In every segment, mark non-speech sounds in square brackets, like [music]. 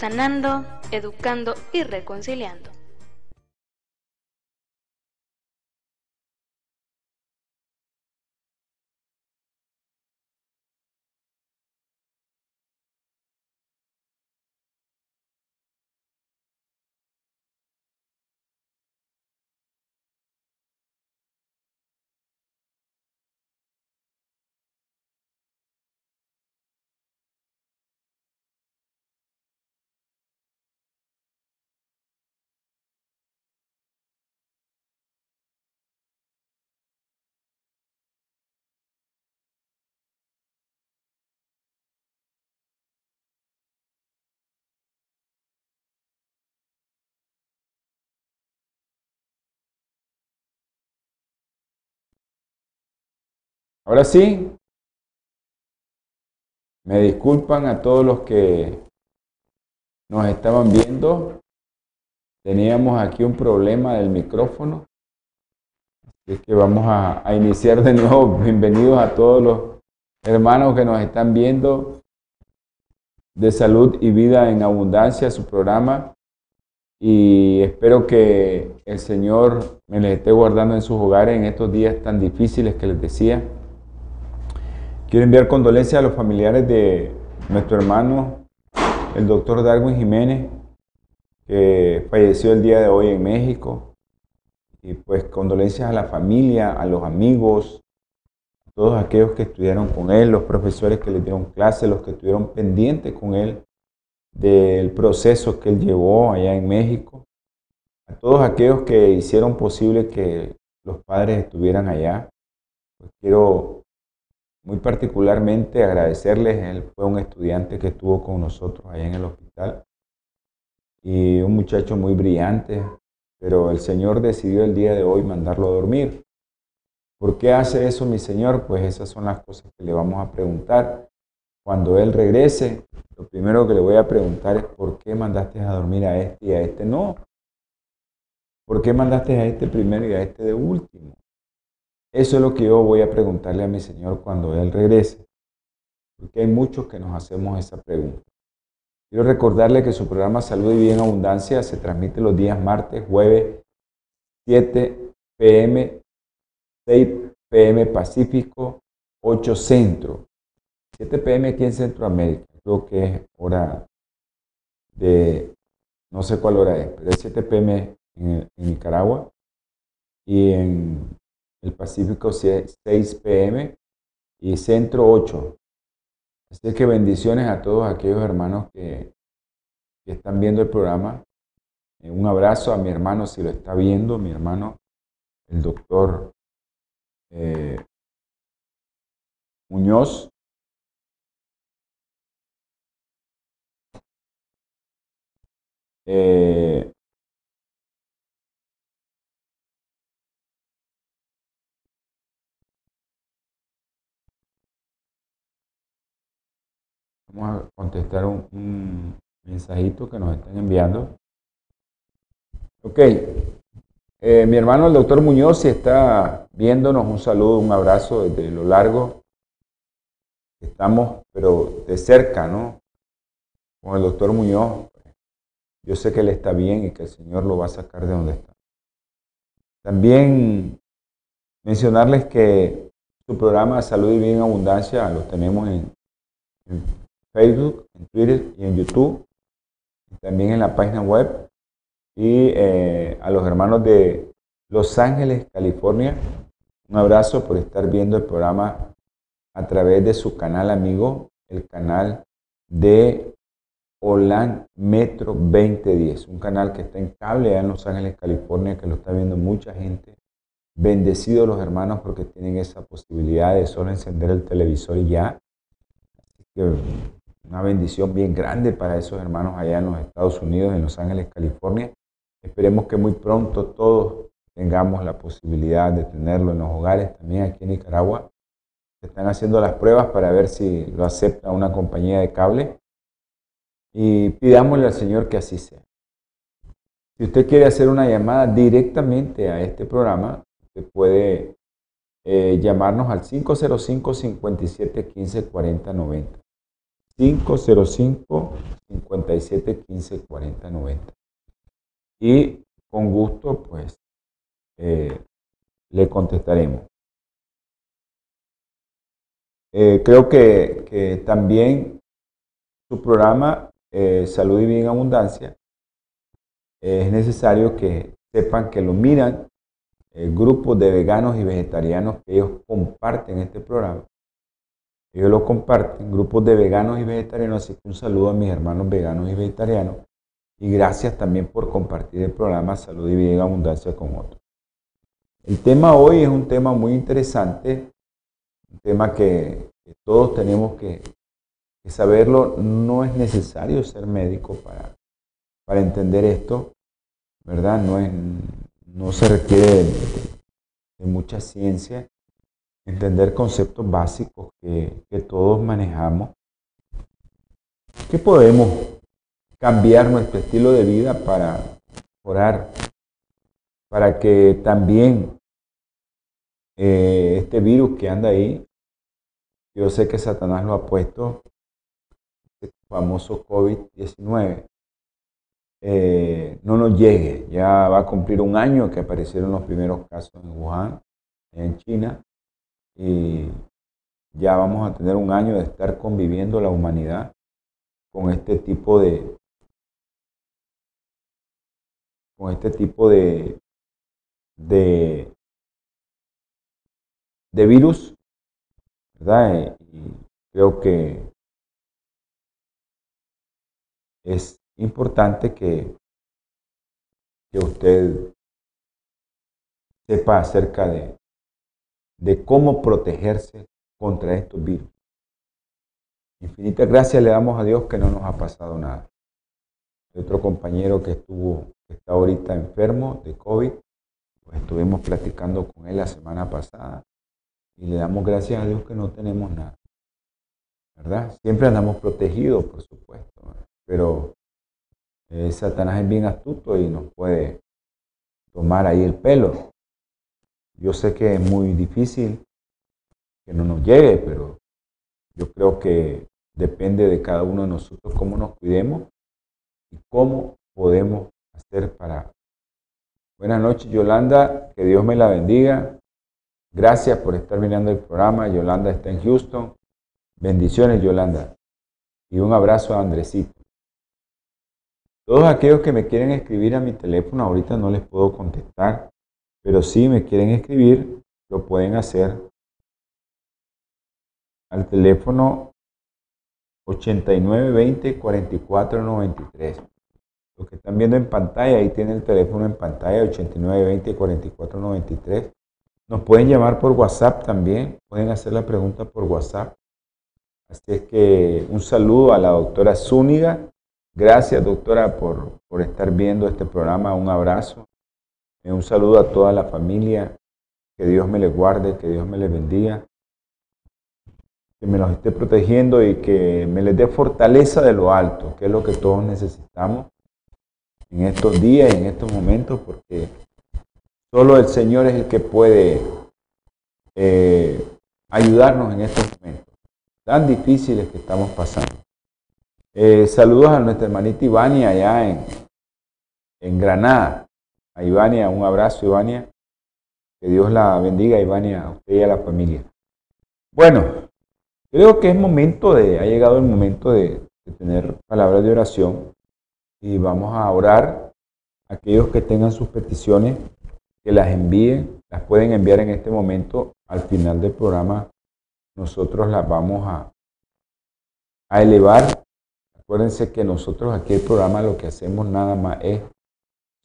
sanando, educando y reconciliando. Ahora sí, me disculpan a todos los que nos estaban viendo. Teníamos aquí un problema del micrófono. Así que vamos a, iniciar de nuevo. [laughs] Bienvenidos a todos los hermanos que nos están viendo de salud y vida en abundancia, su programa. Y espero que el Señor me les esté guardando en sus hogares en estos días tan difíciles que les decía. Quiero enviar condolencias a los familiares de nuestro hermano, el doctor Darwin Jiménez, que falleció el día de hoy en México. Y pues condolencias a la familia, a los amigos, a todos aquellos que estudiaron con él, los profesores que le dieron clases, los que estuvieron pendientes con él del proceso que él llevó allá en México, a todos aquellos que hicieron posible que los padres estuvieran allá. Pues quiero muy particularmente agradecerles, él fue un estudiante que estuvo con nosotros allá en el hospital y un muchacho muy brillante, pero el Señor decidió el día de hoy mandarlo a dormir. ¿Por qué hace eso mi Señor? Pues esas son las cosas que le vamos a preguntar. Cuando Él regrese, lo primero que le voy a preguntar es ¿por qué mandaste a dormir a este y a este no? ¿Por qué mandaste a este primero y a este de último? Eso es lo que yo voy a preguntarle a mi Señor cuando Él regrese, porque hay muchos que nos hacemos esa pregunta. Quiero recordarle que su programa Salud y Bien Abundancia se transmite los días martes, jueves, 7 pm, 6 pm Pacífico, 8 Centro. 7 pm aquí en Centroamérica, creo que es hora de, no sé cuál hora es, pero es 7 pm en Nicaragua y en el Pacífico 6 pm y Centro 8. Así que bendiciones a todos aquellos hermanos que, están viendo el programa. Eh, un abrazo a mi hermano si lo está viendo, mi hermano, el doctor eh, Muñoz. Eh, Vamos a contestar un, mensajito que nos están enviando. Ok. Eh, mi hermano el doctor Muñoz, si está viéndonos, un saludo, un abrazo desde lo largo. Estamos, pero de cerca, ¿no? Con el doctor Muñoz. Yo sé que él está bien y que el Señor lo va a sacar de donde está. También mencionarles que su programa salud y bien en abundancia lo tenemos en Facebook, en Twitter y en YouTube. También en la página web. Y eh, a los hermanos de Los Ángeles, California, un abrazo por estar viendo el programa a través de su canal amigo, el canal de Olan Metro 2010, un canal que está en cable en Los Ángeles, California, que lo está viendo mucha gente. Bendecidos los hermanos porque tienen esa posibilidad de solo encender el televisor y ya. Así que una bendición bien grande para esos hermanos allá en los Estados Unidos, en Los Ángeles, California. Esperemos que muy pronto todos tengamos la posibilidad de tenerlo en los hogares, también aquí en Nicaragua. Se están haciendo las pruebas para ver si lo acepta una compañía de cable y pidámosle al Señor que así sea. Si usted quiere hacer una llamada directamente a este programa, usted puede eh, llamarnos al 505 57 15 40 90. 505 57 15 40 90. Y con gusto, pues, eh, le contestaremos. Eh, creo que, que, también su programa Salud y Bien Abundancia es necesario que sepan que lo miran eh, grupos de veganos y vegetarianos que ellos comparten este programa. Ellos lo comparten, grupos de veganos y vegetarianos, así que un saludo a mis hermanos veganos y vegetarianos. Y gracias también por compartir el programa Salud y Vida Abundancia con otros. El tema hoy es un tema muy interesante, un tema que, todos tenemos que, saberlo. No es necesario ser médico para, para entender esto, ¿verdad? No, es, no se requiere de, mucha ciencia entender conceptos básicos que, todos manejamos. ¿Qué podemos cambiar nuestro estilo de vida para orar? Para que también eh, este virus que anda ahí, yo sé que Satanás lo ha puesto, el famoso COVID-19, eh, no nos llegue. Ya va a cumplir un año que aparecieron los primeros casos en Wuhan, en China, y ya vamos a tener un año de estar conviviendo la humanidad con este tipo de con este tipo de de, de virus, ¿verdad? Y creo que es importante que, que usted sepa acerca de, de cómo protegerse contra estos virus. Infinitas gracias le damos a Dios que no nos ha pasado nada. otro compañero que estuvo, está ahorita enfermo de COVID, pues estuvimos platicando con él la semana pasada y le damos gracias a Dios que no tenemos nada. ¿Verdad? Siempre andamos protegidos, por supuesto, pero eh, Satanás es bien astuto y nos puede tomar ahí el pelo. Yo sé que es muy difícil que no nos llegue, pero yo creo que depende de cada uno de nosotros cómo nos cuidemos y cómo podemos hacer para... Buenas noches, Yolanda, que Dios me la bendiga. Gracias por estar mirando el programa. Yolanda está en Houston. Bendiciones, Yolanda. Y un abrazo a Andresito. Todos aquellos que me quieren escribir a mi teléfono, ahorita no les puedo contestar, pero si me quieren escribir, lo pueden hacer al teléfono 8920-4493. Los que están viendo en pantalla, ahí tienen el teléfono en pantalla 8920-4493. Nos pueden llamar por WhatsApp también, pueden hacer la pregunta por WhatsApp. Así es que un saludo a la doctora Zúñiga Gracias, doctora, por, estar viendo este programa. Un abrazo. Eh, un saludo a toda la familia. Que Dios me les guarde, que Dios me les bendiga. Que me los esté protegiendo y que me les dé fortaleza de lo alto, que es lo que todos necesitamos en estos días y en estos momentos, porque solo el Señor es el que puede eh, ayudarnos en estos momentos tan difíciles que estamos pasando. Eh, saludos a nuestra hermanita Ivania allá en, en Granada. A Ivania, un abrazo Ivania. Que Dios la bendiga Ivania, a usted y a la familia. Bueno, creo que es momento de, ha llegado el momento de, tener palabras de oración y vamos a orar. Aquellos que tengan sus peticiones, que las envíen, las pueden enviar en este momento. Al final del programa, nosotros las vamos a, a elevar Acuérdense que nosotros aquí el programa lo que hacemos nada más es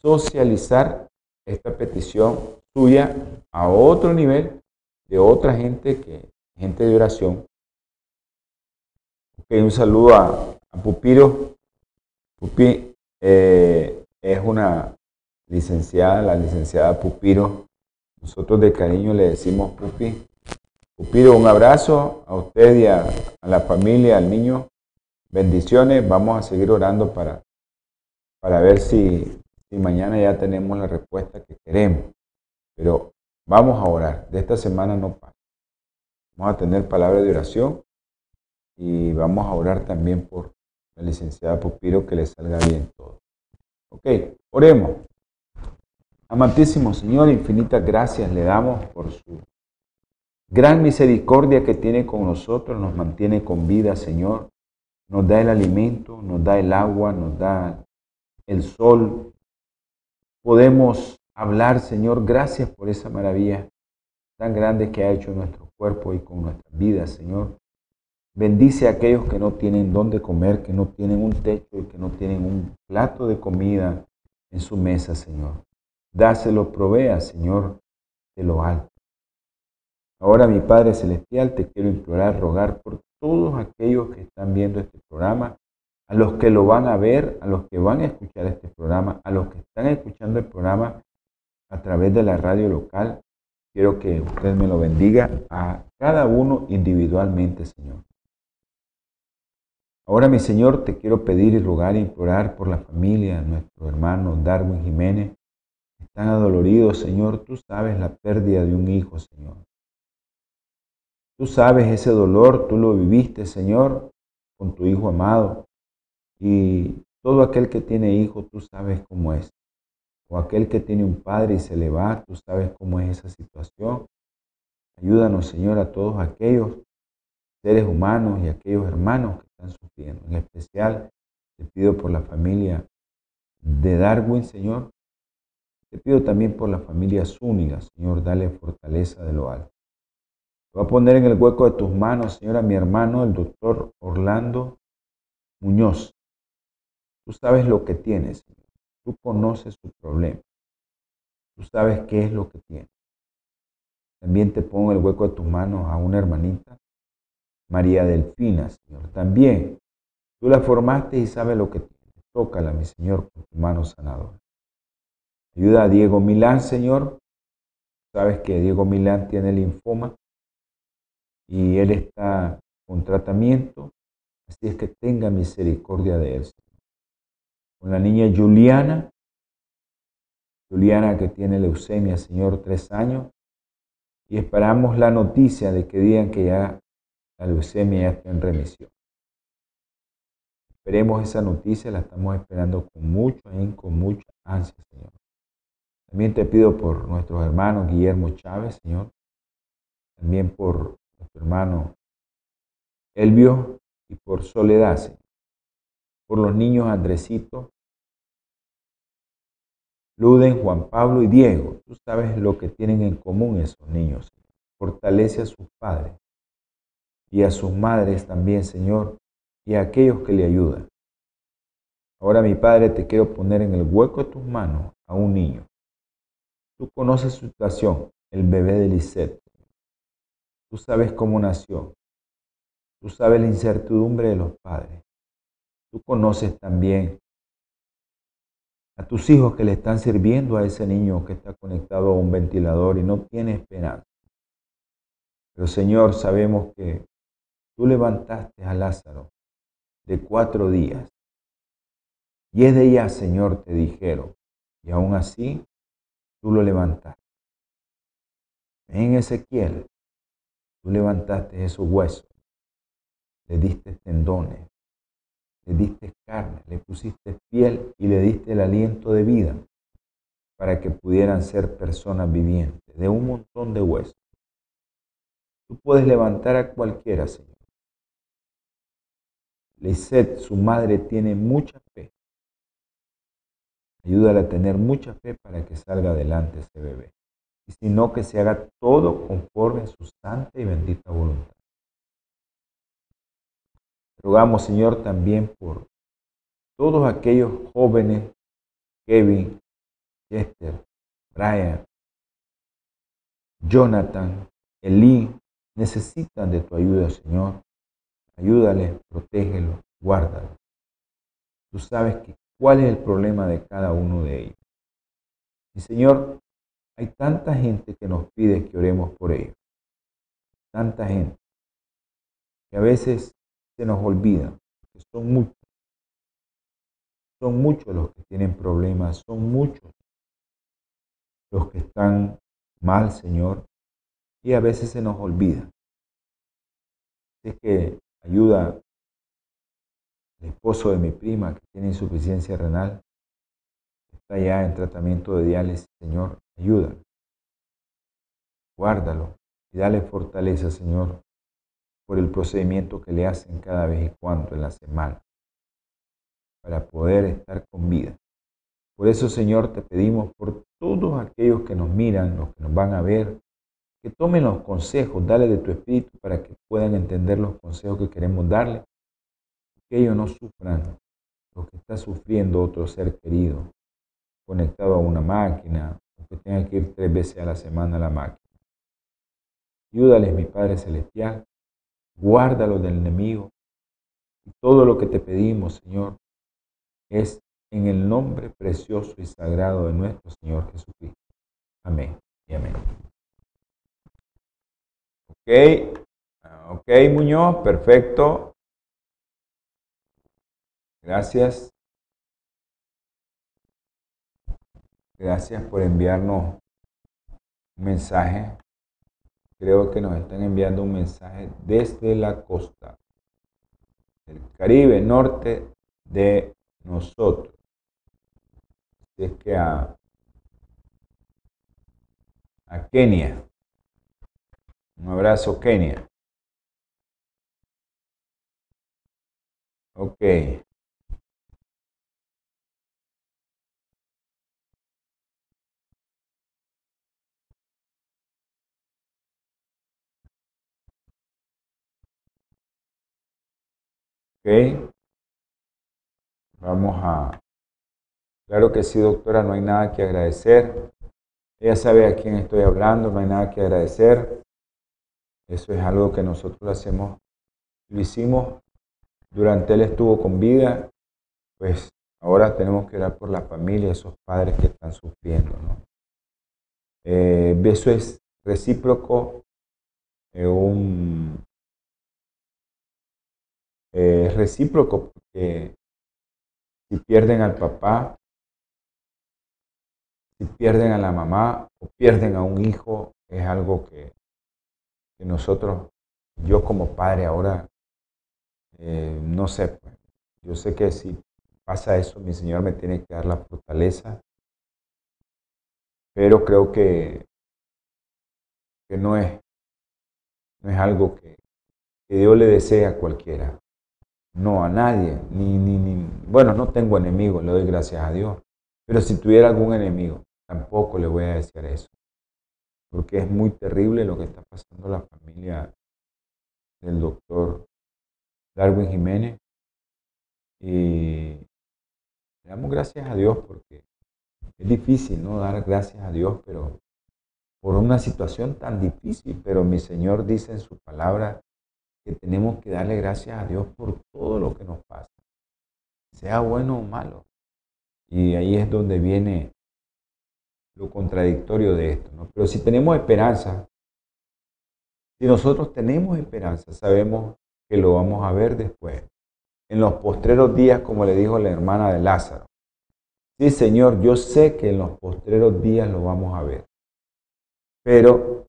socializar esta petición suya a otro nivel de otra gente que gente de oración Ok, un saludo a, Pupiro. Pupi eh, es una licenciada, la licenciada Pupiro. Nosotros de cariño le decimos Pupi. Pupiro, un abrazo a usted y a, la familia, al niño. Bendiciones. Vamos a seguir orando para, para ver si, si mañana ya tenemos la respuesta que queremos. Pero vamos a orar. De esta semana no pasa. Vamos a tener palabra de oración y vamos a orar también por la licenciada Pupiro que le salga bien todo. Ok, oremos. Amantísimo Señor, infinitas gracias le damos por su gran misericordia que tiene con nosotros, nos mantiene con vida, Señor. Nos da el alimento, nos da el agua, nos da el sol. Podemos hablar, Señor, gracias por esa maravilla tan grande que ha hecho nuestro cuerpo y con nuestras vidas, Señor. Bendice a aquellos que no tienen dónde comer, que no tienen un techo y que no tienen un plato de comida en su mesa, Señor. Dáselo, provea, Señor, de lo alto. Ahora, mi Padre Celestial, te quiero implorar, rogar por todos aquellos que están viendo este programa, a los que lo van a ver, a los que van a escuchar este programa, a los que están escuchando el programa a través de la radio local. Quiero que usted me lo bendiga a cada uno individualmente, Señor. Ahora, mi Señor, te quiero pedir y rogar e implorar por la familia, nuestro hermano Darwin Jiménez. Están adoloridos, Señor. Tú sabes la pérdida de un hijo, Señor. Tú sabes ese dolor, tú lo viviste, Señor, con tu hijo amado. Y todo aquel que tiene hijo, tú sabes cómo es. O aquel que tiene un padre y se le va, tú sabes cómo es esa situación. Ayúdanos, Señor, a todos aquellos seres humanos y aquellos hermanos que están sufriendo. En especial, te pido por la familia de Darwin, Señor. Te pido también por la familia Zúñiga, Señor, dale fortaleza de lo alto. Te voy a poner en el hueco de tus manos, Señor, a mi hermano, el doctor Orlando Muñoz. Tú sabes lo que tienes. Tú conoces su problema. Tú sabes qué es lo que tiene. También te pongo el hueco de tus manos a una hermanita María Delfina, Señor. También tú la formaste y sabes lo que tiene. Tócala, mi Señor, con tu mano sanadora. Ayuda a Diego Milán, Señor. Sabes que Diego Milán tiene linfoma y él está con tratamiento. Así es que tenga misericordia de él, Señor. Con la niña Juliana, Juliana que tiene leucemia, Señor, tres años. Y esperamos la noticia de que digan que ya la leucemia ya está en remisión. Esperemos esa noticia, la estamos esperando con mucho con mucha ansia, Señor. También te pido por nuestros hermanos Guillermo Chávez, Señor. También por nuestro hermano Elvio y por Soledad, Señor. Por los niños Andresito, Luden, Juan Pablo y Diego. Tú sabes lo que tienen en común esos niños. Fortalece a sus padres y a sus madres también, Señor, y a aquellos que le ayudan. Ahora, mi Padre, te quiero poner en el hueco de tus manos a un niño. Tú conoces su situación, el bebé de Lisette. Tú sabes cómo nació. Tú sabes la incertidumbre de los padres. Tú conoces también a tus hijos que le están sirviendo a ese niño que está conectado a un ventilador y no tiene esperanza. Pero Señor, sabemos que Tú levantaste a Lázaro de cuatro días. Y es de ella, Señor, te dijeron. Y aún así, tú lo levantaste. En Ezequiel, tú levantaste esos huesos. Le diste tendones. Le diste carne. Le pusiste piel y le diste el aliento de vida para que pudieran ser personas vivientes de un montón de huesos. Tú puedes levantar a cualquiera, Señor. Lisette, su madre, tiene mucha fe. Ayúdala a tener mucha fe para que salga adelante ese bebé. Y si no, que se haga todo conforme a su santa y bendita voluntad. Rogamos, Señor, también por todos aquellos jóvenes, Kevin, Chester, Brian, Jonathan, Eli, necesitan de tu ayuda, Señor ayúdales, protégelos, guárdalos. Tú sabes cuál es el problema de cada uno de ellos. Y Señor, hay tanta gente que nos pide que oremos por ellos. Tanta gente. Que a veces se nos olvida que son muchos. Son muchos los que tienen problemas, son muchos los que están mal, Señor, y a veces se nos olvida. Es que ayuda el esposo de mi prima que tiene insuficiencia renal, está ya en tratamiento de diálisis, Señor, ayúdalo. Guárdalo y dale fortaleza, Señor, por el procedimiento que le hacen cada vez y cuando en la semana, para poder estar con vida. Por eso, Señor, te pedimos por todos aquellos que nos miran, los que nos van a ver, que tomen los consejos, dale de tu espíritu para que puedan entender los consejos que queremos darle, que ellos no sufran lo que está sufriendo otro ser querido, conectado a una máquina, o que tenga que ir tres veces a la semana a la máquina. Ayúdales, mi Padre Celestial, guárdalos del enemigo. Y todo lo que te pedimos, Señor, es en el nombre precioso y sagrado de nuestro Señor Jesucristo. Amén y amén. Ok, ok, Muñoz, perfecto. Gracias. Gracias por enviarnos un mensaje. Creo que nos están enviando un mensaje desde la costa del Caribe, norte de nosotros. Así es que a, a Kenia. Un abrazo, Kenia. Ok. Ok. Vamos a... Claro que sí, doctora, no hay nada que agradecer. Ella sabe a quién estoy hablando, no hay nada que agradecer. Eso es algo que nosotros lo hacemos, lo hicimos durante él estuvo con vida, pues ahora tenemos que orar por la familia, esos padres que están sufriendo. ¿no? Eh, eso es recíproco, un, eh, es recíproco porque si pierden al papá, si pierden a la mamá o pierden a un hijo, es algo que que nosotros, yo como padre ahora, eh, no sé, pues, yo sé que si pasa eso, mi Señor me tiene que dar la fortaleza, pero creo que, que no, es, no es algo que, que Dios le desea a cualquiera, no a nadie, ni, ni, ni, bueno, no tengo enemigos, le doy gracias a Dios, pero si tuviera algún enemigo, tampoco le voy a decir eso porque es muy terrible lo que está pasando la familia del doctor Darwin Jiménez. Y le damos gracias a Dios porque es difícil, ¿no? Dar gracias a Dios, pero por una situación tan difícil, pero mi Señor dice en su palabra que tenemos que darle gracias a Dios por todo lo que nos pasa, sea bueno o malo. Y ahí es donde viene lo contradictorio de esto. ¿no? Pero si tenemos esperanza, si nosotros tenemos esperanza, sabemos que lo vamos a ver después. En los postreros días, como le dijo la hermana de Lázaro. Sí, Señor, yo sé que en los postreros días lo vamos a ver. Pero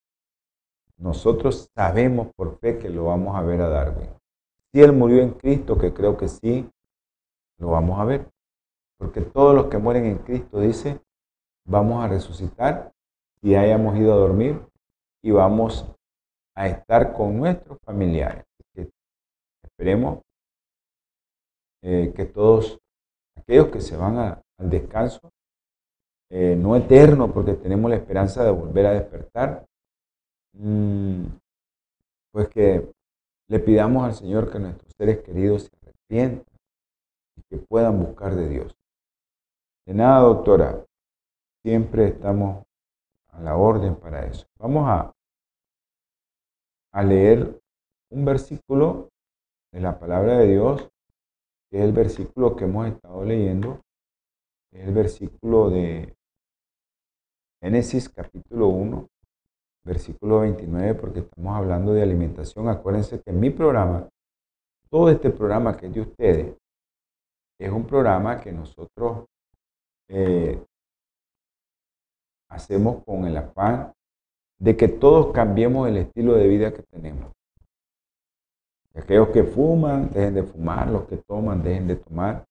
nosotros sabemos por fe que lo vamos a ver a Darwin. Si Él murió en Cristo, que creo que sí, lo vamos a ver. Porque todos los que mueren en Cristo, dice, vamos a resucitar si hayamos ido a dormir y vamos a estar con nuestros familiares. esperemos eh, que todos aquellos que se van al descanso, eh, no eterno, porque tenemos la esperanza de volver a despertar, pues que le pidamos al Señor que nuestros seres queridos se arrepientan y que puedan buscar de Dios. De nada, doctora, Siempre estamos a la orden para eso. Vamos a, a leer un versículo en la palabra de Dios, que es el versículo que hemos estado leyendo, el versículo de Génesis capítulo 1, versículo 29, porque estamos hablando de alimentación. Acuérdense que mi programa, todo este programa que es de ustedes, es un programa que nosotros eh, hacemos con el afán de que todos cambiemos el estilo de vida que tenemos. Aquellos que fuman, dejen de fumar, los que toman, dejen de tomar.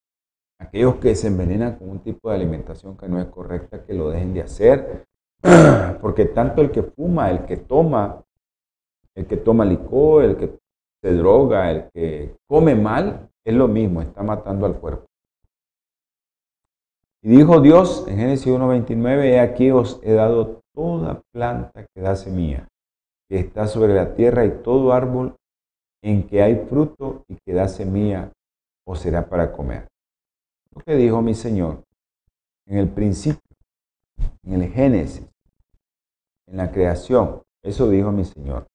Aquellos que se envenenan con un tipo de alimentación que no es correcta, que lo dejen de hacer. [clears throat] Porque tanto el que fuma, el que toma, el que toma licor, el que se droga, el que come mal, es lo mismo, está matando al cuerpo. Y dijo Dios en Génesis 1.29, he aquí os he dado toda planta que da semilla, que está sobre la tierra y todo árbol en que hay fruto y que da semilla, os será para comer. Lo que dijo mi Señor en el principio, en el Génesis, en la creación, eso dijo mi Señor.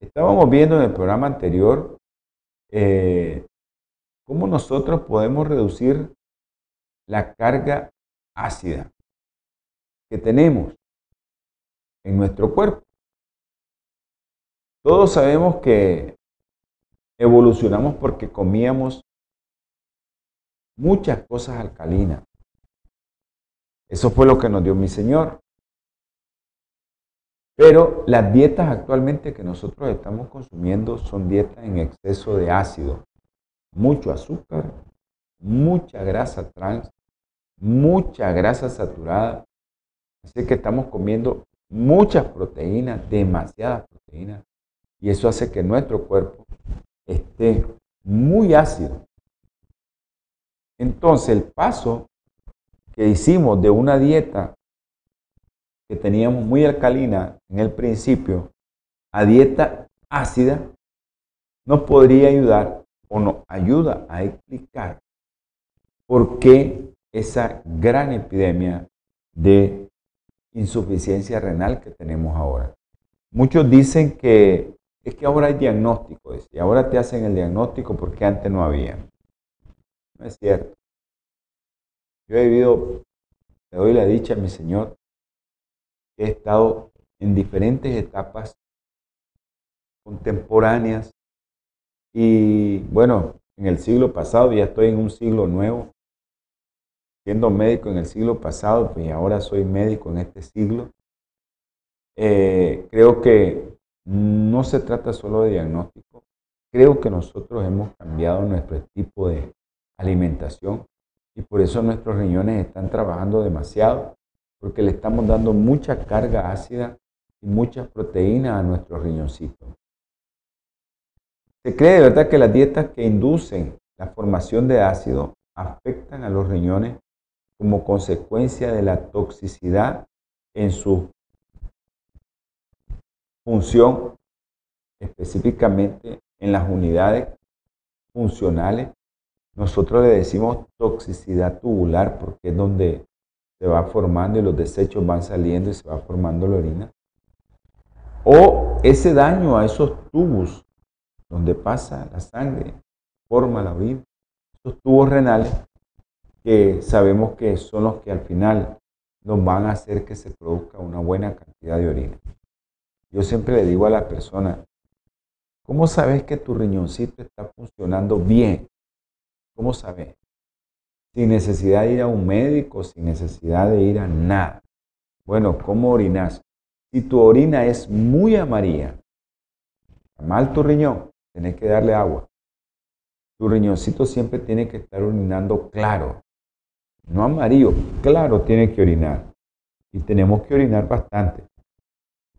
Estábamos viendo en el programa anterior eh, cómo nosotros podemos reducir la carga ácida que tenemos en nuestro cuerpo. Todos sabemos que evolucionamos porque comíamos muchas cosas alcalinas. Eso fue lo que nos dio mi Señor. Pero las dietas actualmente que nosotros estamos consumiendo son dietas en exceso de ácido, mucho azúcar, mucha grasa trans, mucha grasa saturada. Así que estamos comiendo muchas proteínas, demasiadas proteínas. Y eso hace que nuestro cuerpo esté muy ácido. Entonces el paso que hicimos de una dieta teníamos muy alcalina en el principio a dieta ácida nos podría ayudar o nos ayuda a explicar por qué esa gran epidemia de insuficiencia renal que tenemos ahora. Muchos dicen que es que ahora hay diagnóstico, y ahora te hacen el diagnóstico porque antes no había. No es cierto. Yo he vivido, le doy la dicha a mi Señor, he estado en diferentes etapas contemporáneas y bueno, en el siglo pasado ya estoy en un siglo nuevo siendo médico en el siglo pasado, pues ahora soy médico en este siglo, eh, creo que no se trata solo de diagnóstico, creo que nosotros hemos cambiado nuestro tipo de alimentación y por eso nuestros riñones están trabajando demasiado, porque le estamos dando mucha carga ácida y muchas proteínas a nuestros riñoncitos. Se cree de verdad que las dietas que inducen la formación de ácido afectan a los riñones como consecuencia de la toxicidad en su función, específicamente en las unidades funcionales. Nosotros le decimos toxicidad tubular porque es donde se va formando y los desechos van saliendo y se va formando la orina. O ese daño a esos tubos donde pasa la sangre, forma la orina, esos tubos renales que sabemos que son los que al final nos van a hacer que se produzca una buena cantidad de orina. Yo siempre le digo a la persona, ¿cómo sabes que tu riñoncito está funcionando bien? ¿Cómo sabes? Sin necesidad de ir a un médico, sin necesidad de ir a nada. Bueno, ¿cómo orinas? Si tu orina es muy amarilla, mal tu riñón, tienes que darle agua. Tu riñoncito siempre tiene que estar orinando claro, no amarillo, claro, tiene que orinar. Y tenemos que orinar bastante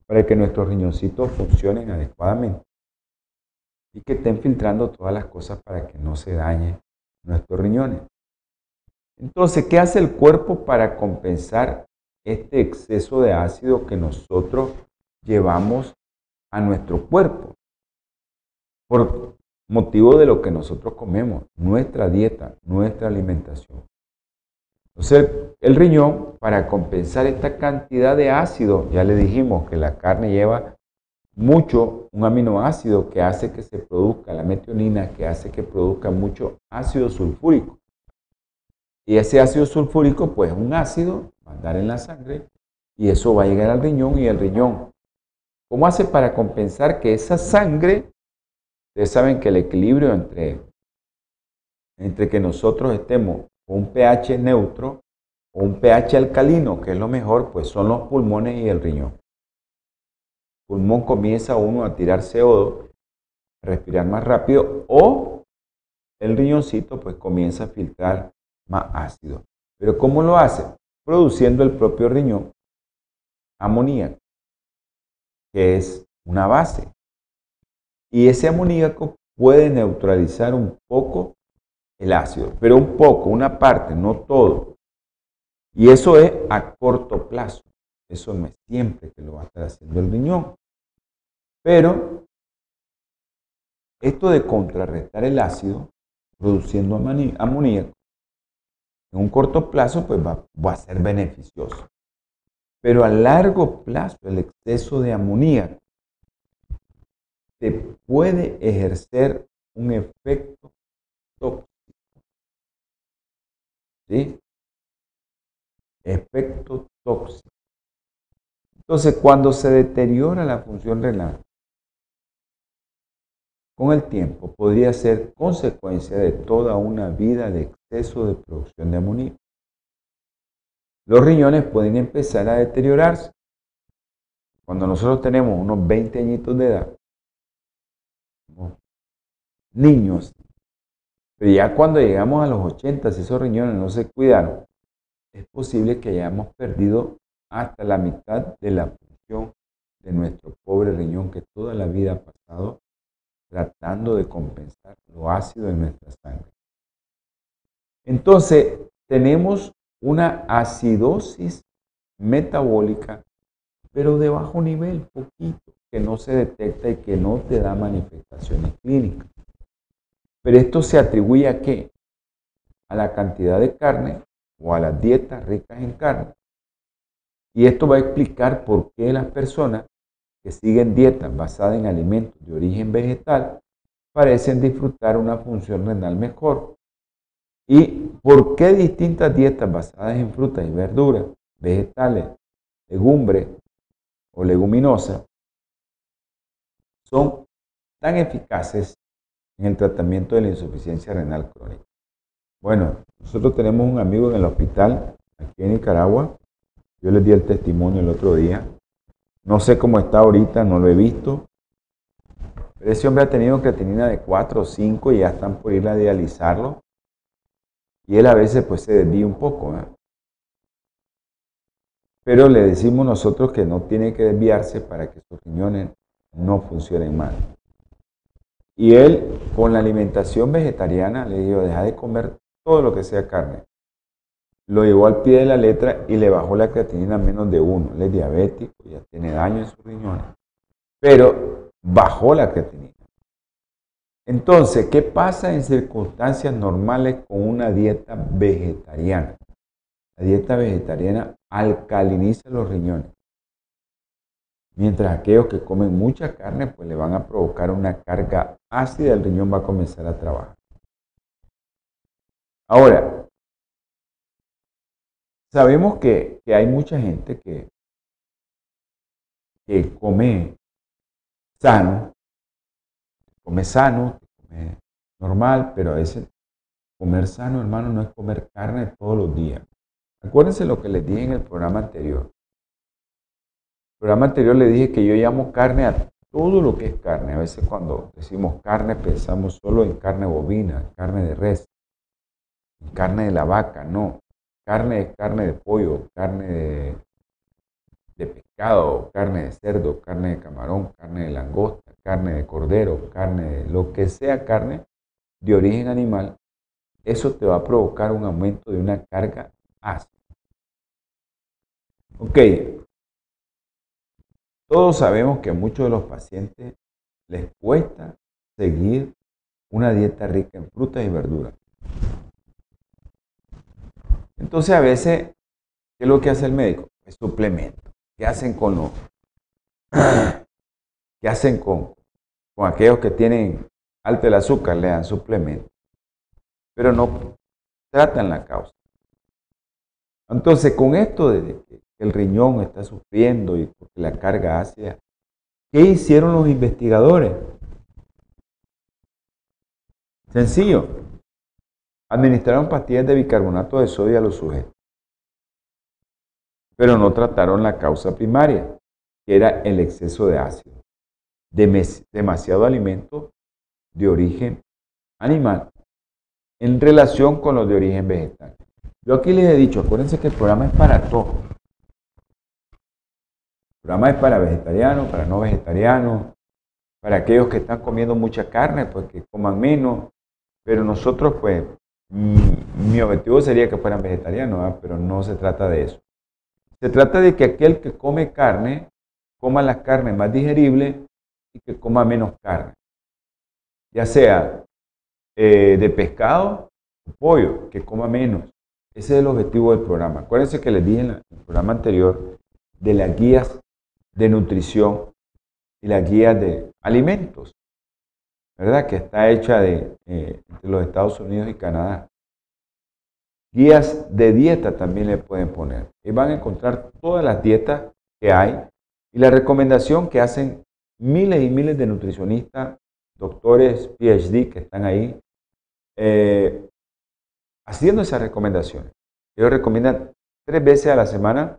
para que nuestros riñoncitos funcionen adecuadamente y que estén filtrando todas las cosas para que no se dañen nuestros riñones. Entonces, ¿qué hace el cuerpo para compensar este exceso de ácido que nosotros llevamos a nuestro cuerpo? Por motivo de lo que nosotros comemos, nuestra dieta, nuestra alimentación. Entonces, el riñón, para compensar esta cantidad de ácido, ya le dijimos que la carne lleva mucho un aminoácido que hace que se produzca la metionina, que hace que produzca mucho ácido sulfúrico. Y ese ácido sulfúrico, pues un ácido, va a andar en la sangre y eso va a llegar al riñón y el riñón. ¿Cómo hace para compensar que esa sangre, ustedes saben que el equilibrio entre, entre que nosotros estemos con un pH neutro o un pH alcalino, que es lo mejor, pues son los pulmones y el riñón pulmón comienza uno a tirar CO2, a respirar más rápido, o el riñoncito pues comienza a filtrar más ácido. Pero ¿cómo lo hace? Produciendo el propio riñón amoníaco, que es una base. Y ese amoníaco puede neutralizar un poco el ácido, pero un poco, una parte, no todo. Y eso es a corto plazo. Eso es siempre que lo va a estar haciendo el riñón. Pero esto de contrarrestar el ácido produciendo amoníaco en un corto plazo pues va, a ser beneficioso. Pero a largo plazo el exceso de amoníaco te puede ejercer un efecto tóxico. ¿Sí? Efecto tóxico. Entonces, cuando se deteriora la función renal, con el tiempo podría ser consecuencia de toda una vida de exceso de producción de amoníaco. Los riñones pueden empezar a deteriorarse. Cuando nosotros tenemos unos 20 añitos de edad, niños, pero ya cuando llegamos a los 80, si esos riñones no se cuidaron, es posible que hayamos perdido hasta la mitad de la función de nuestro pobre riñón que toda la vida ha pasado tratando de compensar lo ácido en nuestra sangre. Entonces, tenemos una acidosis metabólica, pero de bajo nivel, poquito, que no se detecta y que no te da manifestaciones clínicas. Pero esto se atribuye a qué? A la cantidad de carne o a las dietas ricas en carne y esto va a explicar por qué las personas que siguen dietas basadas en alimentos de origen vegetal parecen disfrutar una función renal mejor. Y por qué distintas dietas basadas en frutas y verduras, vegetales, legumbres o leguminosas son tan eficaces en el tratamiento de la insuficiencia renal crónica. Bueno, nosotros tenemos un amigo en el hospital aquí en Nicaragua yo les di el testimonio el otro día. No sé cómo está ahorita, no lo he visto. Pero ese hombre ha tenido creatinina de 4 o 5 y ya están por ir a dializarlo. Y él a veces pues se desvía un poco. Pero le decimos nosotros que no tiene que desviarse para que sus riñones no funcionen mal. Y él, con la alimentación vegetariana, le dijo, deja de comer todo lo que sea carne lo llevó al pie de la letra y le bajó la creatinina a menos de uno. Él es diabético, ya tiene daño en sus riñones, pero bajó la creatinina. Entonces, ¿qué pasa en circunstancias normales con una dieta vegetariana? La dieta vegetariana alcaliniza los riñones. Mientras aquellos que comen mucha carne, pues le van a provocar una carga ácida, el riñón va a comenzar a trabajar. Ahora, Sabemos que, hay mucha gente que, que come sano, come sano, come normal, pero a veces comer sano, hermano, no es comer carne todos los días. Acuérdense lo que les dije en el programa anterior. El programa anterior le dije que yo llamo carne a todo lo que es carne. A veces cuando decimos carne pensamos solo en carne bovina, carne de res, carne de la vaca, no. Carne es carne de pollo, carne de, pescado, carne de cerdo, carne de camarón, carne de langosta, carne de cordero, carne de lo que sea carne de origen animal, eso te va a provocar un aumento de una carga ácida. Ok, todos sabemos que a muchos de los pacientes les cuesta seguir una dieta rica en frutas y verduras. Entonces a veces, ¿qué es lo que hace el médico? Es suplemento. ¿Qué hacen con los, [clears throat] ¿Qué hacen con, con aquellos que tienen alto el azúcar? Le dan suplemento. Pero no tratan la causa. Entonces, con esto de que el riñón está sufriendo y porque la carga ácida, ¿qué hicieron los investigadores? Sencillo. Administraron pastillas de bicarbonato de sodio a los sujetos. Pero no trataron la causa primaria, que era el exceso de ácido. demasiado alimento de origen animal en relación con los de origen vegetal. Yo aquí les he dicho, acuérdense que el programa es para todo. El programa es para vegetarianos, para no vegetarianos, para aquellos que están comiendo mucha carne, pues que coman menos. Pero nosotros, pues, mi, objetivo sería que fueran vegetarianos, pero no se trata de eso. Se trata de que aquel que come carne, coma las carnes más digeribles y que coma menos carne. Ya sea eh, de pescado o pollo, que coma menos. Ese es el objetivo del programa. Acuérdense que les dije en el programa anterior de las guías de nutrición y las guías de alimentos, ¿verdad? Que está hecha de, eh, entre los Estados Unidos y Canadá. Guías de dieta también le pueden poner. Y van a encontrar todas las dietas que hay y la recomendación que hacen miles y miles de nutricionistas, doctores, PhD que están ahí, eh, haciendo esas recomendaciones. Ellos recomiendan tres veces a la semana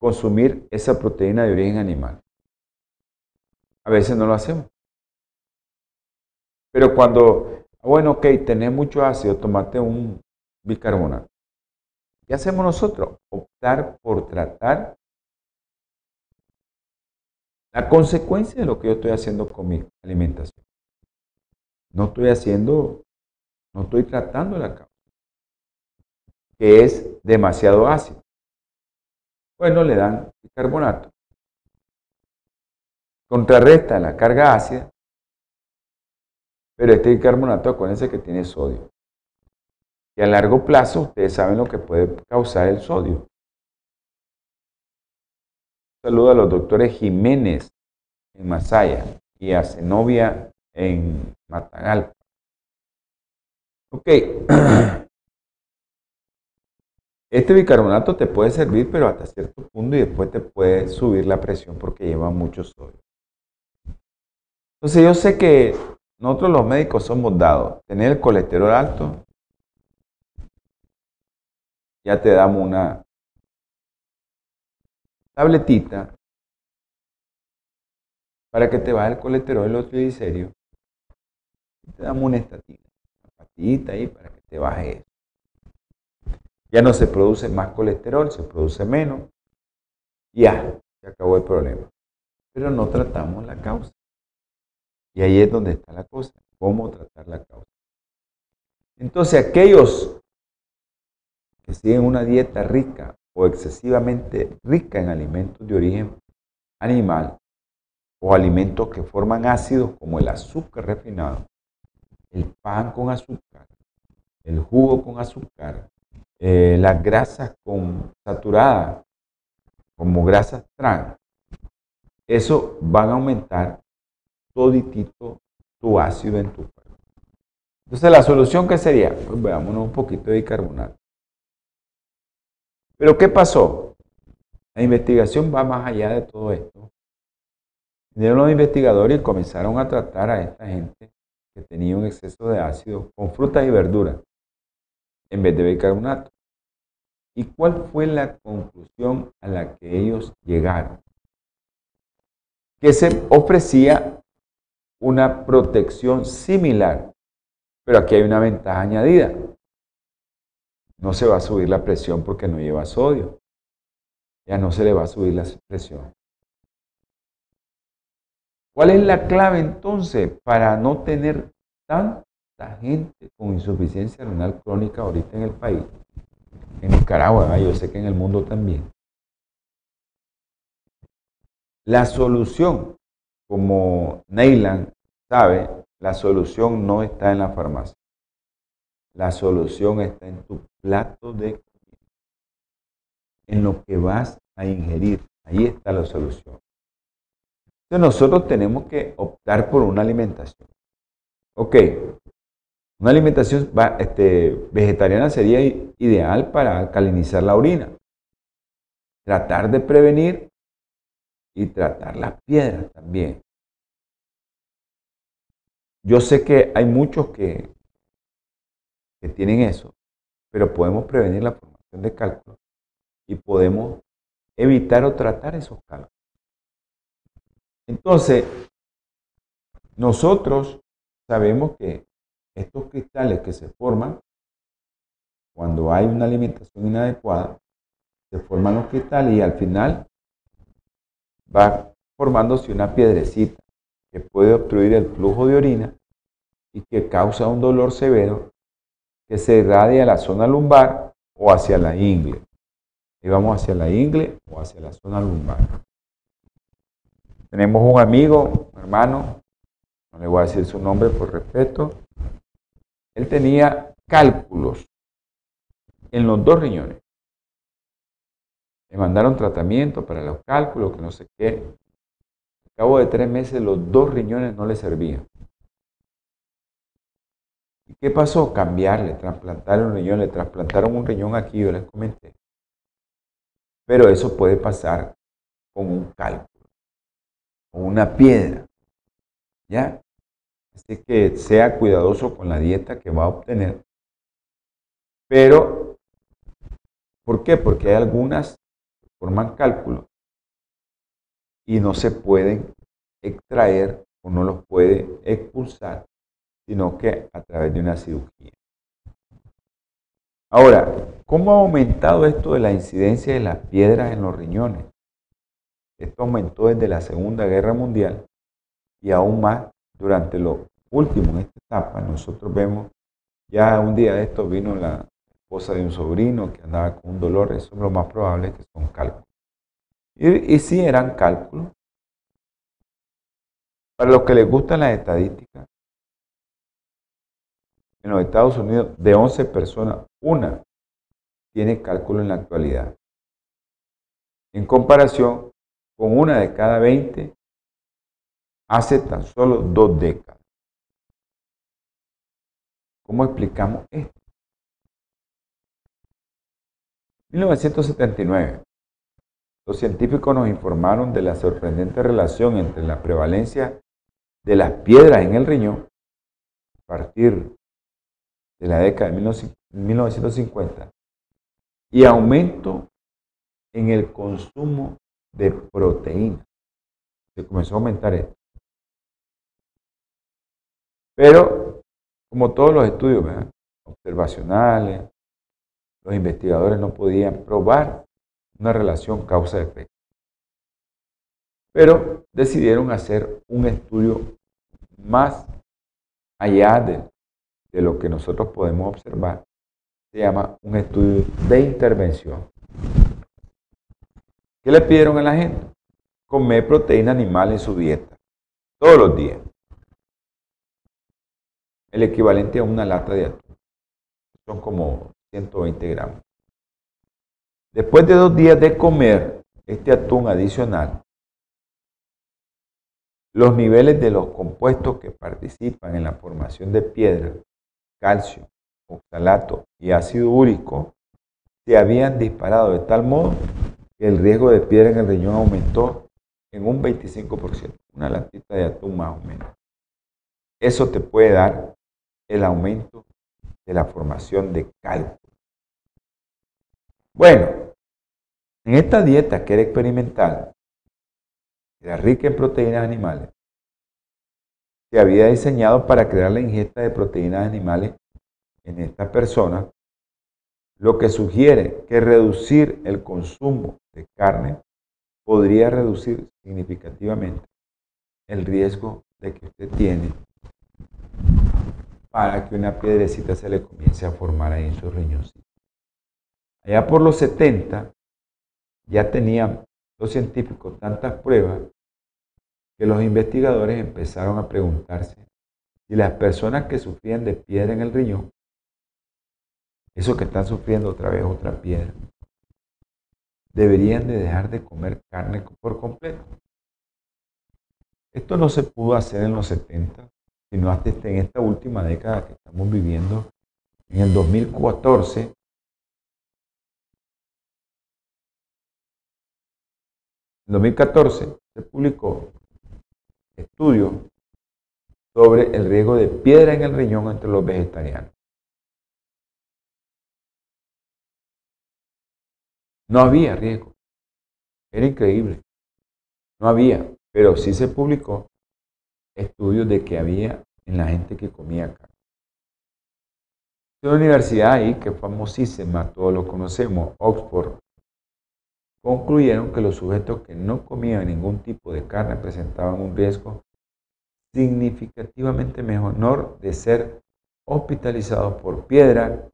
consumir esa proteína de origen animal. A veces no lo hacemos. Pero cuando, bueno, ok, tenés mucho ácido, tomate un bicarbonato. ¿Qué hacemos nosotros? Optar por tratar la consecuencia de lo que yo estoy haciendo con mi alimentación. No estoy haciendo, no estoy tratando la causa que es demasiado ácido. Bueno, le dan bicarbonato. Contrarresta la carga ácida, pero este bicarbonato, acuérdense que tiene sodio. Y a largo plazo, ustedes saben lo que puede causar el sodio. saludo a los doctores Jiménez en Masaya y a Zenobia en Matagalpa. Ok. [clears throat] Este bicarbonato te puede servir, pero hasta cierto punto y después te puede subir la presión porque lleva mucho sodio. Entonces yo sé que nosotros los médicos somos dados. Tener el colesterol alto, ya te damos una tabletita para que te baje el colesterol y los triglicéridos. te damos una estatina, una patita ahí para que te baje eso. Ya no se produce más colesterol, se produce menos. Ya, se acabó el problema. Pero no tratamos la causa. Y ahí es donde está la cosa, cómo tratar la causa. Entonces, aquellos que siguen una dieta rica o excesivamente rica en alimentos de origen animal o alimentos que forman ácidos como el azúcar refinado, el pan con azúcar, el jugo con azúcar, eh, las grasas con, saturadas, como grasas trans, eso van a aumentar toditito tu ácido en tu cuerpo. Entonces, la solución que sería, pues veámonos un poquito de bicarbonato. Pero ¿qué pasó? La investigación va más allá de todo esto. Vinieron los investigadores y comenzaron a tratar a esta gente que tenía un exceso de ácido con frutas y verduras en vez de bicarbonato. ¿Y cuál fue la conclusión a la que ellos llegaron? Que se ofrecía una protección similar, pero aquí hay una ventaja añadida. No se va a subir la presión porque no lleva sodio. Ya no se le va a subir la presión. ¿Cuál es la clave entonces para no tener tan la gente con insuficiencia renal crónica ahorita en el país, en Nicaragua, yo sé que en el mundo también. La solución, como Neyland sabe, la solución no está en la farmacia. La solución está en tu plato de comida, en lo que vas a ingerir. Ahí está la solución. Entonces nosotros tenemos que optar por una alimentación. Ok, una alimentación este, vegetariana sería ideal para alcalinizar la orina. Tratar de prevenir y tratar las piedras también. Yo sé que hay muchos que, que tienen eso, pero podemos prevenir la formación de cálculos y podemos evitar o tratar esos cálculos. Entonces, nosotros sabemos que estos cristales que se forman cuando hay una alimentación inadecuada, se forman los cristales y al final va formándose una piedrecita que puede obstruir el flujo de orina y que causa un dolor severo que se irradia a la zona lumbar o hacia la ingle. Y vamos hacia la ingle o hacia la zona lumbar. Tenemos un amigo, un hermano, no le voy a decir su nombre por respeto. Él tenía cálculos en los dos riñones. Le mandaron tratamiento para los cálculos, que no sé qué. Cabo de tres meses los dos riñones no le servían. ¿Y qué pasó? Cambiarle, trasplantar un riñón, le trasplantaron un riñón aquí, yo les comenté. Pero eso puede pasar con un cálculo o una piedra. ¿Ya? Así que sea cuidadoso con la dieta que va a obtener. Pero, ¿por qué? Porque hay algunas que forman cálculos y no se pueden extraer o no los puede expulsar, sino que a través de una cirugía. Ahora, ¿cómo ha aumentado esto de la incidencia de las piedras en los riñones? Esto aumentó desde la Segunda Guerra Mundial y aún más durante lo último en esta etapa. Nosotros vemos, ya un día de esto vino la esposa de un sobrino que andaba con un dolor, eso es lo más probable que son cálculos. Y, y sí eran cálculos. Para los que les gustan las estadísticas, en los Estados Unidos, de 11 personas, una tiene cálculo en la actualidad. En comparación con una de cada 20 hace tan solo dos décadas. ¿Cómo explicamos esto? 1979. Los científicos nos informaron de la sorprendente relación entre la prevalencia de las piedras en el riñón a partir de la década de 1950 y aumento en el consumo de proteína. Se comenzó a aumentar esto. Pero, como todos los estudios observacionales, los investigadores no podían probar una relación causa-efecto. Pero decidieron hacer un estudio más allá de, de lo que nosotros podemos observar. Se llama un estudio de intervención. ¿Qué le pidieron a la gente? Comer proteína animal en su dieta, todos los días. El equivalente a una lata de atún. Son como 120 gramos. Después de dos días de comer este atún adicional, los niveles de los compuestos que participan en la formación de piedra, calcio, oxalato y ácido úrico se habían disparado de tal modo el riesgo de piedra en el riñón aumentó en un 25%, una latita de atún más o menos. Eso te puede dar el aumento de la formación de cálculo. Bueno, en esta dieta que era experimental, era rica en proteínas animales, se había diseñado para crear la ingesta de proteínas animales en esta persona lo que sugiere que reducir el consumo de carne podría reducir significativamente el riesgo de que usted tiene para que una piedrecita se le comience a formar ahí en su riñoncito. Allá por los 70 ya tenían los científicos tantas pruebas que los investigadores empezaron a preguntarse si las personas que sufrían de piedra en el riñón eso que están sufriendo otra vez otra piedra, deberían de dejar de comer carne por completo. Esto no se pudo hacer en los 70, sino hasta en esta última década que estamos viviendo. En el 2014, en 2014 se publicó estudio sobre el riesgo de piedra en el riñón entre los vegetarianos. No había riesgo. Era increíble. No había, pero sí se publicó estudios de que había en la gente que comía carne. Una universidad ahí que famosísima, todos lo conocemos, Oxford, concluyeron que los sujetos que no comían ningún tipo de carne presentaban un riesgo significativamente menor de ser hospitalizados por piedra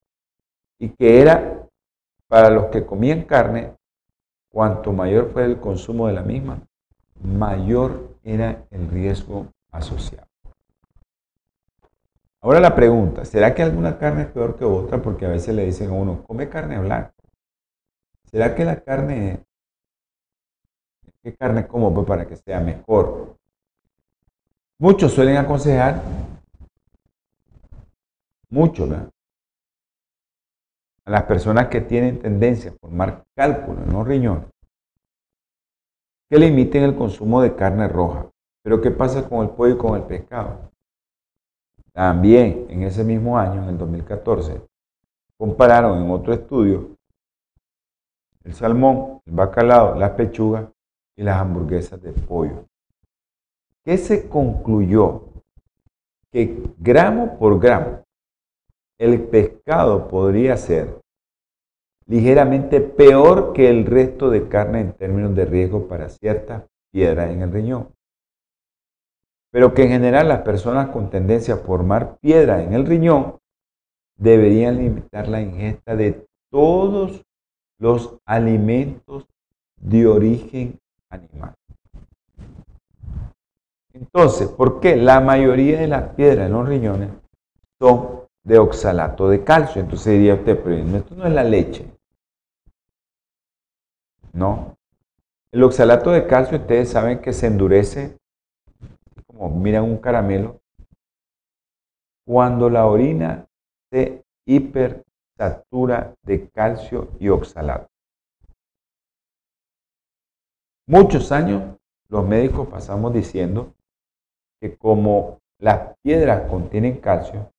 y que era para los que comían carne, cuanto mayor fue el consumo de la misma, mayor era el riesgo asociado. Ahora la pregunta, ¿será que alguna carne es peor que otra? Porque a veces le dicen a uno, come carne blanca. ¿Será que la carne, qué carne como pues para que sea mejor? Muchos suelen aconsejar, muchos, ¿verdad? A las personas que tienen tendencia a formar cálculos en los riñones, que limiten el consumo de carne roja. Pero ¿qué pasa con el pollo y con el pescado? También en ese mismo año, en el 2014, compararon en otro estudio el salmón, el bacalao, las pechugas y las hamburguesas de pollo. ¿Qué se concluyó? Que gramo por gramo el pescado podría ser ligeramente peor que el resto de carne en términos de riesgo para ciertas piedras en el riñón. Pero que en general las personas con tendencia a formar piedra en el riñón deberían limitar la ingesta de todos los alimentos de origen animal. Entonces, ¿por qué la mayoría de las piedras en los riñones son de oxalato de calcio? Entonces diría usted, pero esto no es la leche. No. El oxalato de calcio, ustedes saben que se endurece, como miran un caramelo, cuando la orina se de calcio y oxalato. Muchos años los médicos pasamos diciendo que como las piedras contienen calcio,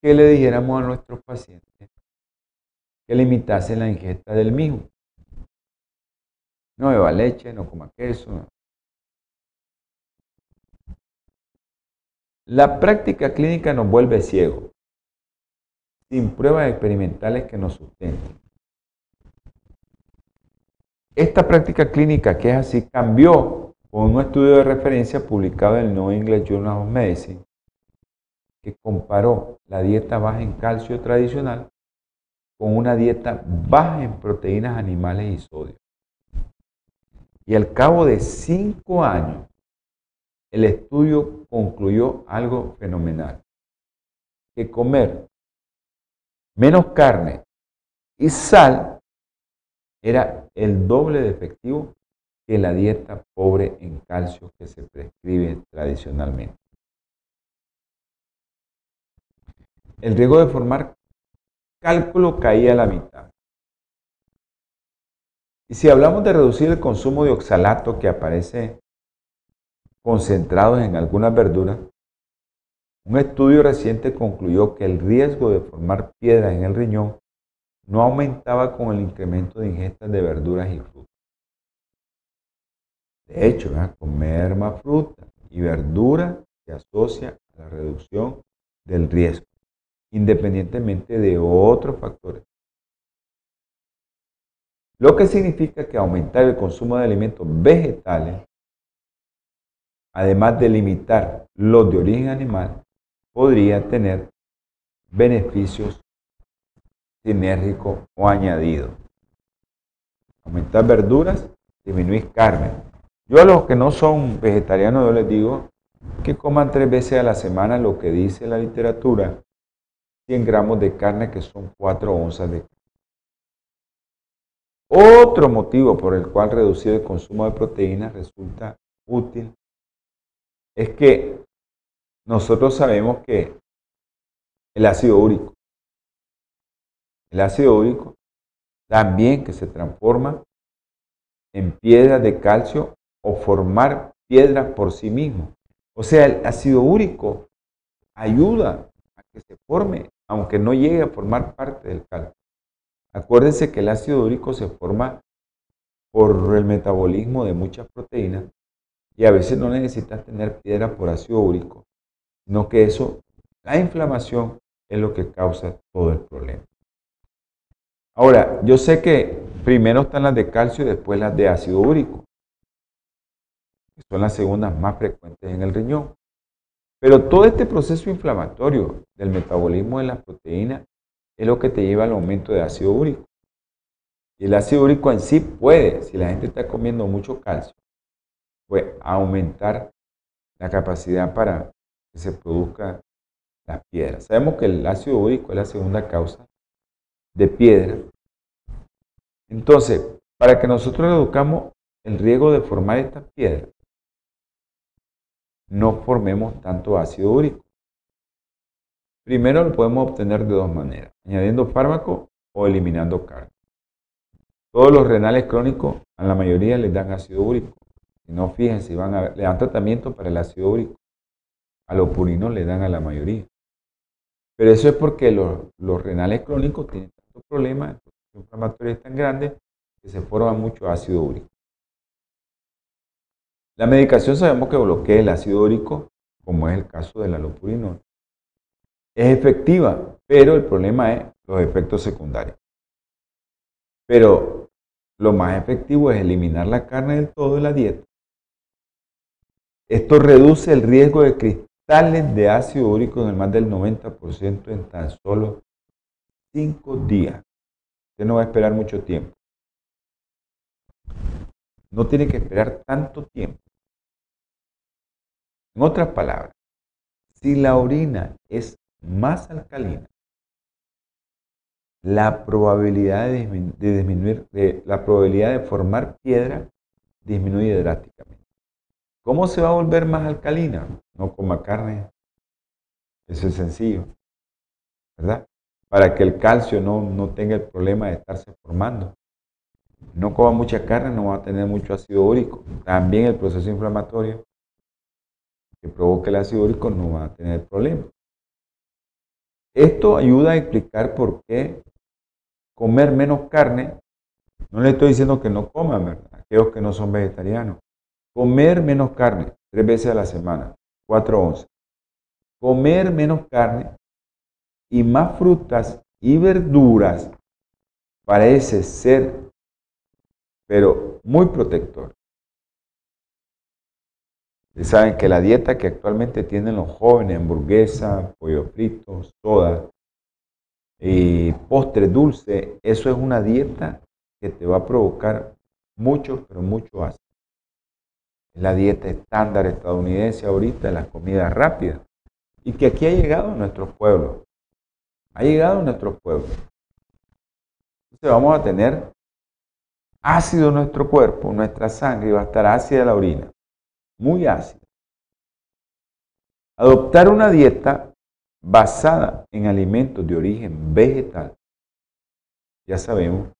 que le dijéramos a nuestros pacientes que limitasen la ingesta del mismo. No beba leche, no coma queso. La práctica clínica nos vuelve ciegos, sin pruebas experimentales que nos sustenten. Esta práctica clínica que es así cambió con un estudio de referencia publicado en el New England Journal of Medicine que comparó la dieta baja en calcio tradicional con una dieta baja en proteínas animales y sodio. Y al cabo de cinco años, el estudio concluyó algo fenomenal, que comer menos carne y sal era el doble de efectivo que la dieta pobre en calcio que se prescribe tradicionalmente. El riesgo de formar cálculo caía a la mitad. Y si hablamos de reducir el consumo de oxalato que aparece concentrado en algunas verduras, un estudio reciente concluyó que el riesgo de formar piedras en el riñón no aumentaba con el incremento de ingestas de verduras y frutas. De hecho, comer más fruta y verdura se asocia a la reducción del riesgo, independientemente de otros factores. Lo que significa que aumentar el consumo de alimentos vegetales, además de limitar los de origen animal, podría tener beneficios sinérgicos o añadidos. Aumentar verduras, disminuir carne, yo a los que no son vegetarianos, yo les digo que coman tres veces a la semana lo que dice la literatura, 100 gramos de carne que son 4 onzas de carne. Otro motivo por el cual reducir el consumo de proteínas resulta útil es que nosotros sabemos que el ácido úrico, el ácido úrico también que se transforma en piedras de calcio o formar piedras por sí mismo. O sea, el ácido úrico ayuda a que se forme, aunque no llegue a formar parte del calcio. Acuérdense que el ácido úrico se forma por el metabolismo de muchas proteínas y a veces no necesitas tener piedra por ácido úrico, sino que eso, la inflamación es lo que causa todo el problema. Ahora, yo sé que primero están las de calcio y después las de ácido úrico, que son las segundas más frecuentes en el riñón. Pero todo este proceso inflamatorio del metabolismo de las proteínas es lo que te lleva al aumento de ácido úrico. Y el ácido úrico en sí puede, si la gente está comiendo mucho calcio, puede aumentar la capacidad para se produzca las piedras. Sabemos que el ácido úrico es la segunda causa de piedra. Entonces, para que nosotros reduzcamos el riesgo de formar estas piedras, no formemos tanto ácido úrico. Primero lo podemos obtener de dos maneras, añadiendo fármaco o eliminando carne. Todos los renales crónicos, a la mayoría les dan ácido úrico. Si no, fíjense, van a, le dan tratamiento para el ácido úrico. A los purinos le dan a la mayoría. Pero eso es porque los, renales crónicos tienen tantos problemas, el proceso inflamatorio es tan grande que se forma mucho ácido úrico. La medicación sabemos que bloquea el ácido úrico, como es el caso de la lopurinol. Es efectiva, pero el problema es los efectos secundarios. Pero lo más efectivo es eliminar la carne del todo de la dieta. Esto reduce el riesgo de cristales de ácido úrico en el más del 90% en tan solo 5 días. Usted no va a esperar mucho tiempo. No tiene que esperar tanto tiempo. En otras palabras, si la orina es más alcalina, la probabilidad de, disminuir, la probabilidad de formar piedra disminuye drásticamente. ¿Cómo se va a volver más alcalina? No coma carne. Eso es sencillo. ¿Verdad? Para que el calcio no, no tenga el problema de estarse formando. No coma mucha carne, no va a tener mucho ácido úrico. También el proceso inflamatorio que provoca el ácido úrico no va a tener problema. Esto ayuda a explicar por qué comer menos carne, no le estoy diciendo que no coman, ¿verdad? aquellos que no son vegetarianos. Comer menos carne, tres veces a la semana, cuatro once. Comer menos carne y más frutas y verduras parece ser, pero muy protector. Ustedes saben que la dieta que actualmente tienen los jóvenes, hamburguesa, pollo frito, soda y postre dulce, eso es una dieta que te va a provocar mucho, pero mucho ácido. La dieta estándar estadounidense ahorita, la comida rápida, y que aquí ha llegado a nuestros pueblos. Ha llegado a nuestros pueblos. Entonces vamos a tener ácido nuestro cuerpo, nuestra sangre, y va a estar ácida la orina muy ácido. Adoptar una dieta basada en alimentos de origen vegetal, ya sabemos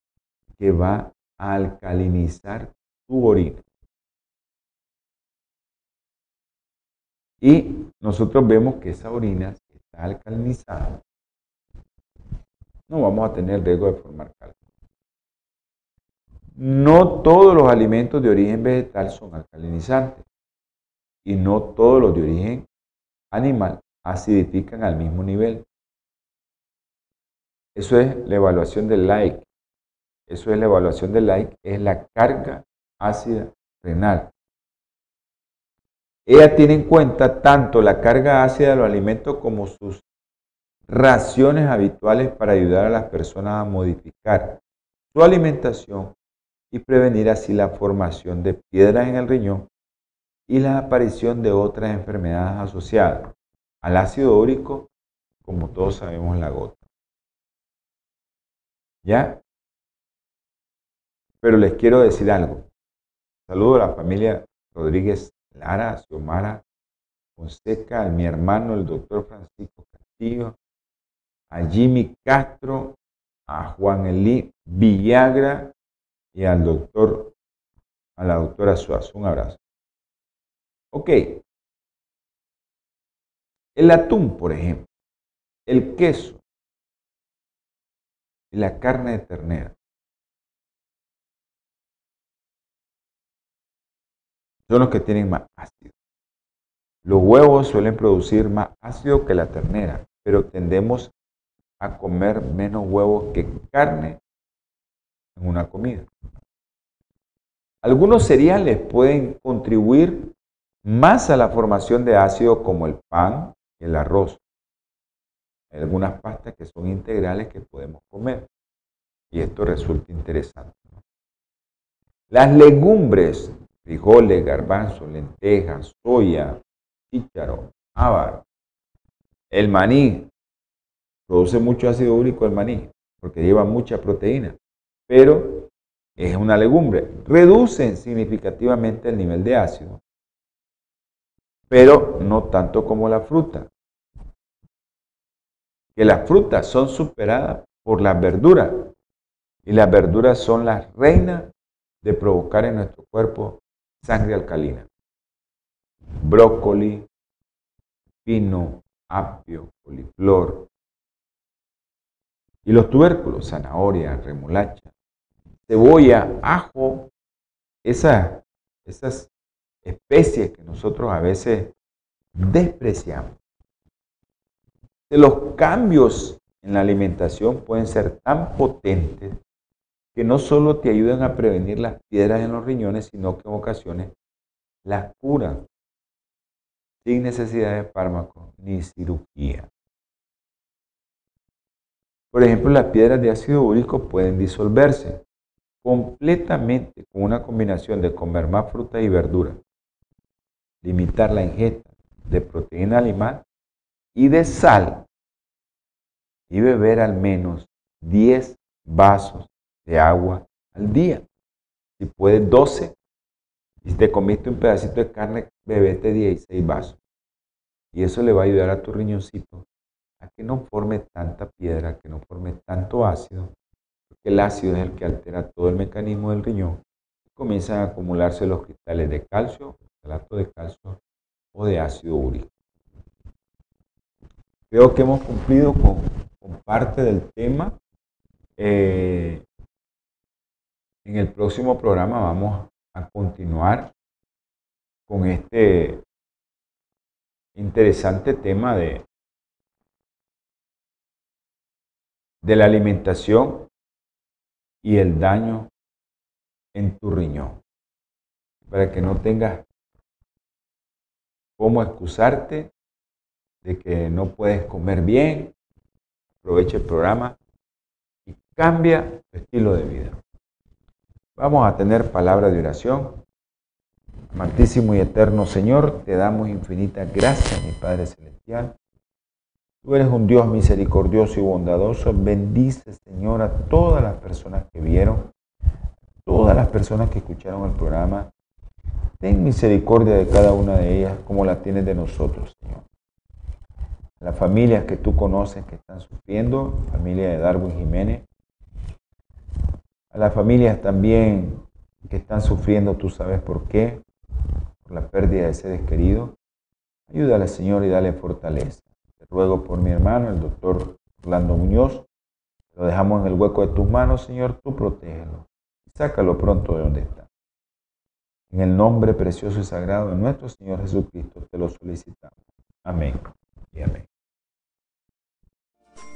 que va a alcalinizar tu orina. Y nosotros vemos que esa orina, está alcalinizada, no vamos a tener riesgo de formar calcio. No todos los alimentos de origen vegetal son alcalinizantes y no todos los de origen animal acidifican al mismo nivel. Eso es la evaluación del like. Eso es la evaluación del like, es la carga ácida renal. Ella tiene en cuenta tanto la carga ácida de los alimentos como sus raciones habituales para ayudar a las personas a modificar su alimentación y prevenir así la formación de piedras en el riñón y la aparición de otras enfermedades asociadas al ácido úrico, como todos sabemos, la gota. ¿Ya? Pero les quiero decir algo. Saludo a la familia Rodríguez Lara, Xiomara Fonseca, a mi hermano, el doctor Francisco Castillo, a Jimmy Castro, a Juan Elí Villagra y al doctor, a la doctora Suazo. Un abrazo. Ok. El atún, por ejemplo, el queso y la carne de ternera. Son los que tienen más ácido. Los huevos suelen producir más ácido que la ternera, pero tendemos a comer menos huevos que carne en una comida. Algunos cereales pueden contribuir más a la formación de ácido como el pan y el arroz. Hay algunas pastas que son integrales que podemos comer y esto resulta interesante. Las legumbres, frijoles, garbanzos, lentejas, soya, chícharo, ábar, el maní, produce mucho ácido úrico el maní porque lleva mucha proteína, pero es una legumbre. Reducen significativamente el nivel de ácido pero no tanto como la fruta. Que las frutas son superadas por las verduras y las verduras son las reinas de provocar en nuestro cuerpo sangre alcalina. Brócoli, pino, apio, coliflor. Y los tubérculos, zanahoria, remolacha, cebolla, ajo, esas, esas especies que nosotros a veces despreciamos. Los cambios en la alimentación pueden ser tan potentes que no solo te ayudan a prevenir las piedras en los riñones, sino que en ocasiones las curan sin necesidad de fármacos ni cirugía. Por ejemplo, las piedras de ácido úrico pueden disolverse completamente con una combinación de comer más fruta y verdura limitar la ingesta de proteína animal y de sal y beber al menos 10 vasos de agua al día. Si puedes 12, y te comiste un pedacito de carne, bebete 16 vasos. Y eso le va a ayudar a tu riñoncito a que no forme tanta piedra, que no forme tanto ácido, porque el ácido es el que altera todo el mecanismo del riñón. Y comienzan a acumularse los cristales de calcio acto de calcio o de ácido úrico. Creo que hemos cumplido con, parte del tema. Eh, en el próximo programa vamos a continuar con este interesante tema de, de la alimentación y el daño en tu riñón. Para que no tengas cómo excusarte de que no puedes comer bien. Aprovecha el programa y cambia tu estilo de vida. Vamos a tener palabra de oración. Amantísimo y eterno Señor, te damos infinitas gracias, mi Padre Celestial. Tú eres un Dios misericordioso y bondadoso. Bendice, Señor, a todas las personas que vieron, todas las personas que escucharon el programa Ten misericordia de cada una de ellas como la tienes de nosotros, Señor. Las familias que tú conoces que están sufriendo, familia de Darwin Jiménez, a las familias también que están sufriendo, tú sabes por qué, por la pérdida de seres queridos. Ayúdale, Señor, y dale fortaleza. Te ruego por mi hermano, el doctor Orlando Muñoz. Lo dejamos en el hueco de tus manos, Señor, tú protégelo. Sácalo pronto de donde está. En el nombre precioso y sagrado de nuestro Señor Jesucristo te lo solicitamos. Amén y amén.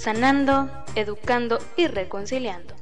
sanando, educando y reconciliando.